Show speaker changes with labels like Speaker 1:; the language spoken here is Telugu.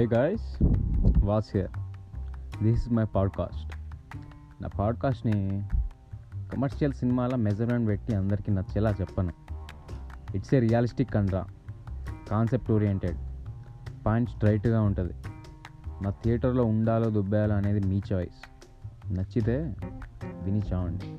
Speaker 1: Hey guys was here this is my podcast నా పాడ్కాస్ట్ని కమర్షియల్ సినిమాల మెజర్మెంట్ పెట్టి అందరికీ నచ్చేలా చెప్పను. ఇట్స్ ఏ రియలిస్టిక్ కండ్రా కాన్సెప్ట్ ఓరియంటెడ్ పాయింట్ స్ట్రైట్గా ఉంటుంది. నా థియేటర్లో ఉండాలో దుబ్బేయాలో అనేది మీ చాయిస్ నచ్చితే విని చావండి.